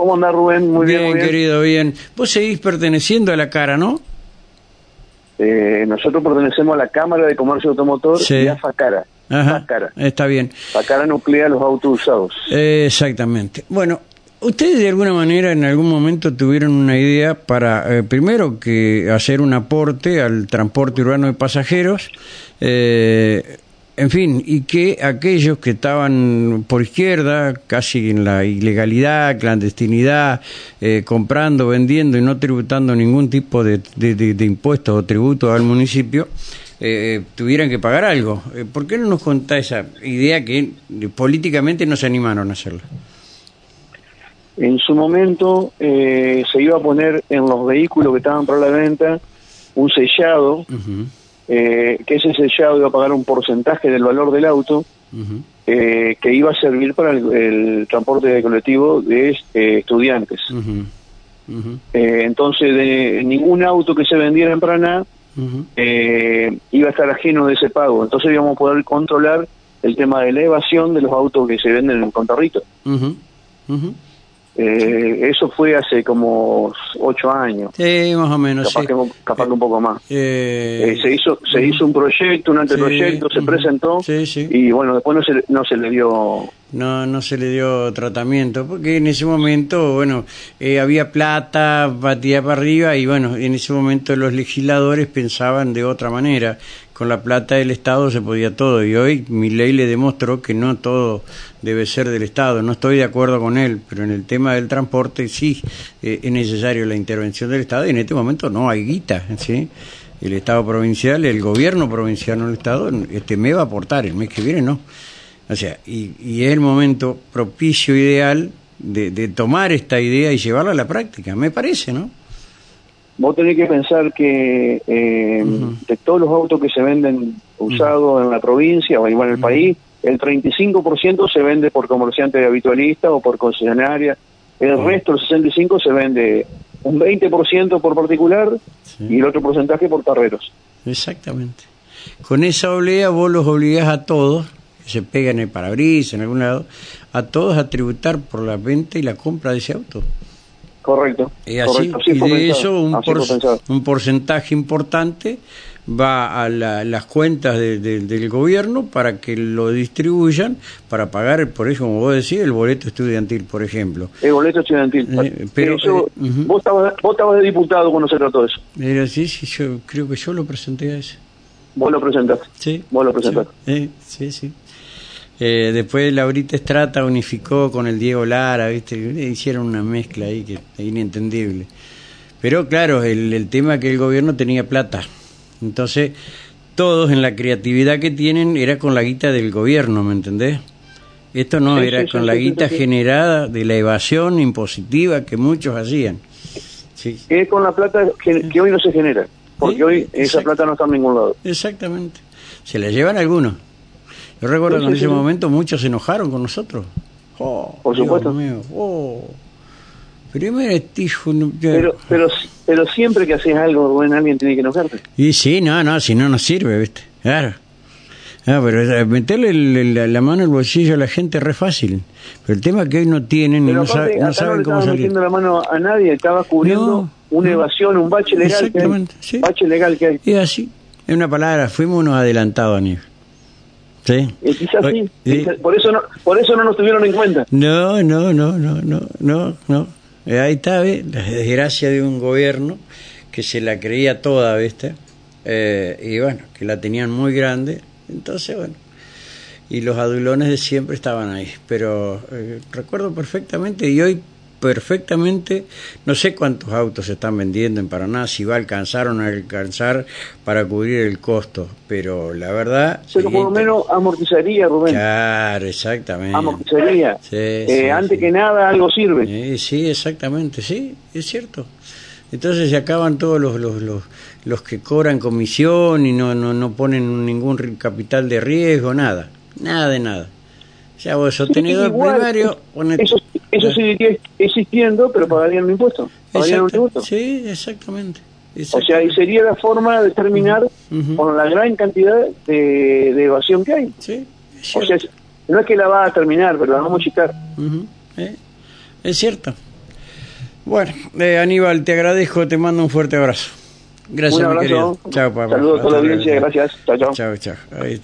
¿Cómo anda Rubén? Muy bien, bien, muy bien. querido, bien. Vos seguís perteneciendo a la cara, ¿no? Eh, nosotros pertenecemos a la Cámara de Comercio Automotor Sí. y a FACARA. Ajá, FACARA. está bien. FACARA nuclea los autos usados. Eh, exactamente. Bueno, ustedes de alguna manera en algún momento tuvieron una idea para, eh, primero, que hacer un aporte al transporte urbano de pasajeros, eh, en fin, y que aquellos que estaban por izquierda, casi en la ilegalidad, clandestinidad, eh, comprando, vendiendo y no tributando ningún tipo de, de, de- de impuestos o tributos al municipio, eh, tuvieran que pagar algo. Eh, ¿Por qué no nos contá esa idea que políticamente no se animaron a hacerla? En su momento eh, se iba a poner en los vehículos que estaban para la venta un sellado, eh, que ese sellado iba a pagar un porcentaje del valor del auto, eh, que iba a servir para el, el transporte colectivo de eh, estudiantes. Eh, entonces, de ningún auto que se vendiera en Paraná eh, iba a estar ajeno de ese pago. Entonces íbamos a poder controlar el tema de la evasión de los autos que se venden en Contarrito. Eh, eso fue hace como ocho años, Sí, más o menos. capaz, sí. que, capaz que un poco más. Eh, Eh, se hizo se hizo un proyecto, un anteproyecto, Sí, se presentó Sí, sí. y bueno, después no se, no se le dio... no, no se le dio tratamiento, porque en ese momento, bueno, eh, había plata, batía para arriba y bueno, en ese momento los legisladores pensaban de otra manera. Con la plata del Estado se podía todo y hoy mi ley le demostró que no todo debe ser del Estado. No estoy de acuerdo con él, pero en el tema del transporte sí eh, es necesario la intervención del Estado y en este momento no hay guita, ¿sí? El Estado provincial, el gobierno provincial, no el Estado, este me va a aportar, el mes que viene no. O sea, y, y es el momento propicio, ideal, de, de tomar esta idea y llevarla a la práctica, me parece, ¿no? Vos tenés que pensar que eh, de todos los autos que se venden usados en la provincia o igual en el país, el 35% se vende por comerciantes habitualistas o por concesionaria. El resto, el 65%, se vende un 20% por particular Sí. y el otro porcentaje por carreros. Exactamente. Con esa oblea vos los obligás a todos, se pegan en el parabrisas, en algún lado, a todos a tributar por la venta y la compra de ese auto. Correcto. Y así, correcto. Y de pensado, eso un, por- un porcentaje importante va a la- las cuentas de- de- del gobierno para que lo distribuyan para pagar, por eso, como vos decís, el boleto estudiantil, por ejemplo. El boleto estudiantil. Eh, pero, Eso- eh, vos, estabas, vos estabas de diputado cuando se trató eso. Era así, sí, yo creo que yo lo presenté a ese. Vos lo presentaste. Sí. Vos lo presentaste. Sí, eh, sí. sí. Eh, después Laurita Estrata unificó con el Diego Lara, ¿viste? Hicieron una mezcla ahí que es inentendible. Pero claro, el, el tema que el gobierno tenía plata. Entonces, todos en la creatividad que tienen era con la guita del gobierno, ¿me entendés? Esto no, Sí, era sí, con sí, la guita generada de la evasión impositiva que muchos hacían. Es con la plata que, que hoy no se genera. Porque Sí, hoy esa plata no está en ningún lado. Exactamente. Se la llevan algunos. Yo recuerdo Sí, que en ese momento muchos se enojaron con nosotros. Oh, Por Dios supuesto. mío, oh. Primero no- Pero, pero, pero siempre que haces algo, Rubén, alguien tiene que enojarte. Y sí, no, no, si no nos sirve, ¿viste? Claro. Ah, pero eh, meterle la, la mano al bolsillo a la gente es re fácil. Pero el tema es que hoy no tienen y Pero no, aparte, sabe- no no saben le cómo salir. metiendo la mano a nadie, estabas cubriendo No, una evasión, un bache legal que hay. Exactamente, sí. Bache legal que hay. Es así. Es una palabra, fuimos unos adelantados. ¿Sí? Eh, quizás sí. Por eso no, por eso no nos tuvieron en cuenta. No, no, no, no, no, no, no. Eh, Ahí está, ¿ves? La desgracia de un gobierno que se la creía toda, ¿viste? Eh, y bueno, que la tenían muy grande. Entonces, bueno. Y los adulones de siempre estaban ahí. Pero eh, recuerdo perfectamente y hoy perfectamente, no sé cuántos autos se están vendiendo en Paraná, si va a alcanzar o no alcanzar para cubrir el costo. Pero la verdad... Pero por lo menos amortizaría, Rubén. Claro, exactamente. Amortizaría. Sí, Eh, sí, antes sí. que nada, algo sirve. Eh, sí, exactamente, sí, es cierto. Entonces se acaban todos los, los, los, los que cobran comisión y no, no, no ponen ningún capital de riesgo, nada, nada de nada. Ya vos sos tenedor Igual, primario, ponete- Eso, eso seguiría existiendo, pero pagarían un impuesto. Pagarían un tributo. Sí, exactamente. O sea, y sería la forma de terminar Ujú. con la gran cantidad de, de evasión que hay. Sí, es O sea, no es que la va a terminar, pero la vamos a chicar. Eh, Es cierto. Bueno, eh, Aníbal, te agradezco, te mando un fuerte abrazo. Gracias, un abrazo. mi querido. Chao, papá. Saludos a toda la audiencia, gracias. Chao, chao. Chao, chao. Ahí está.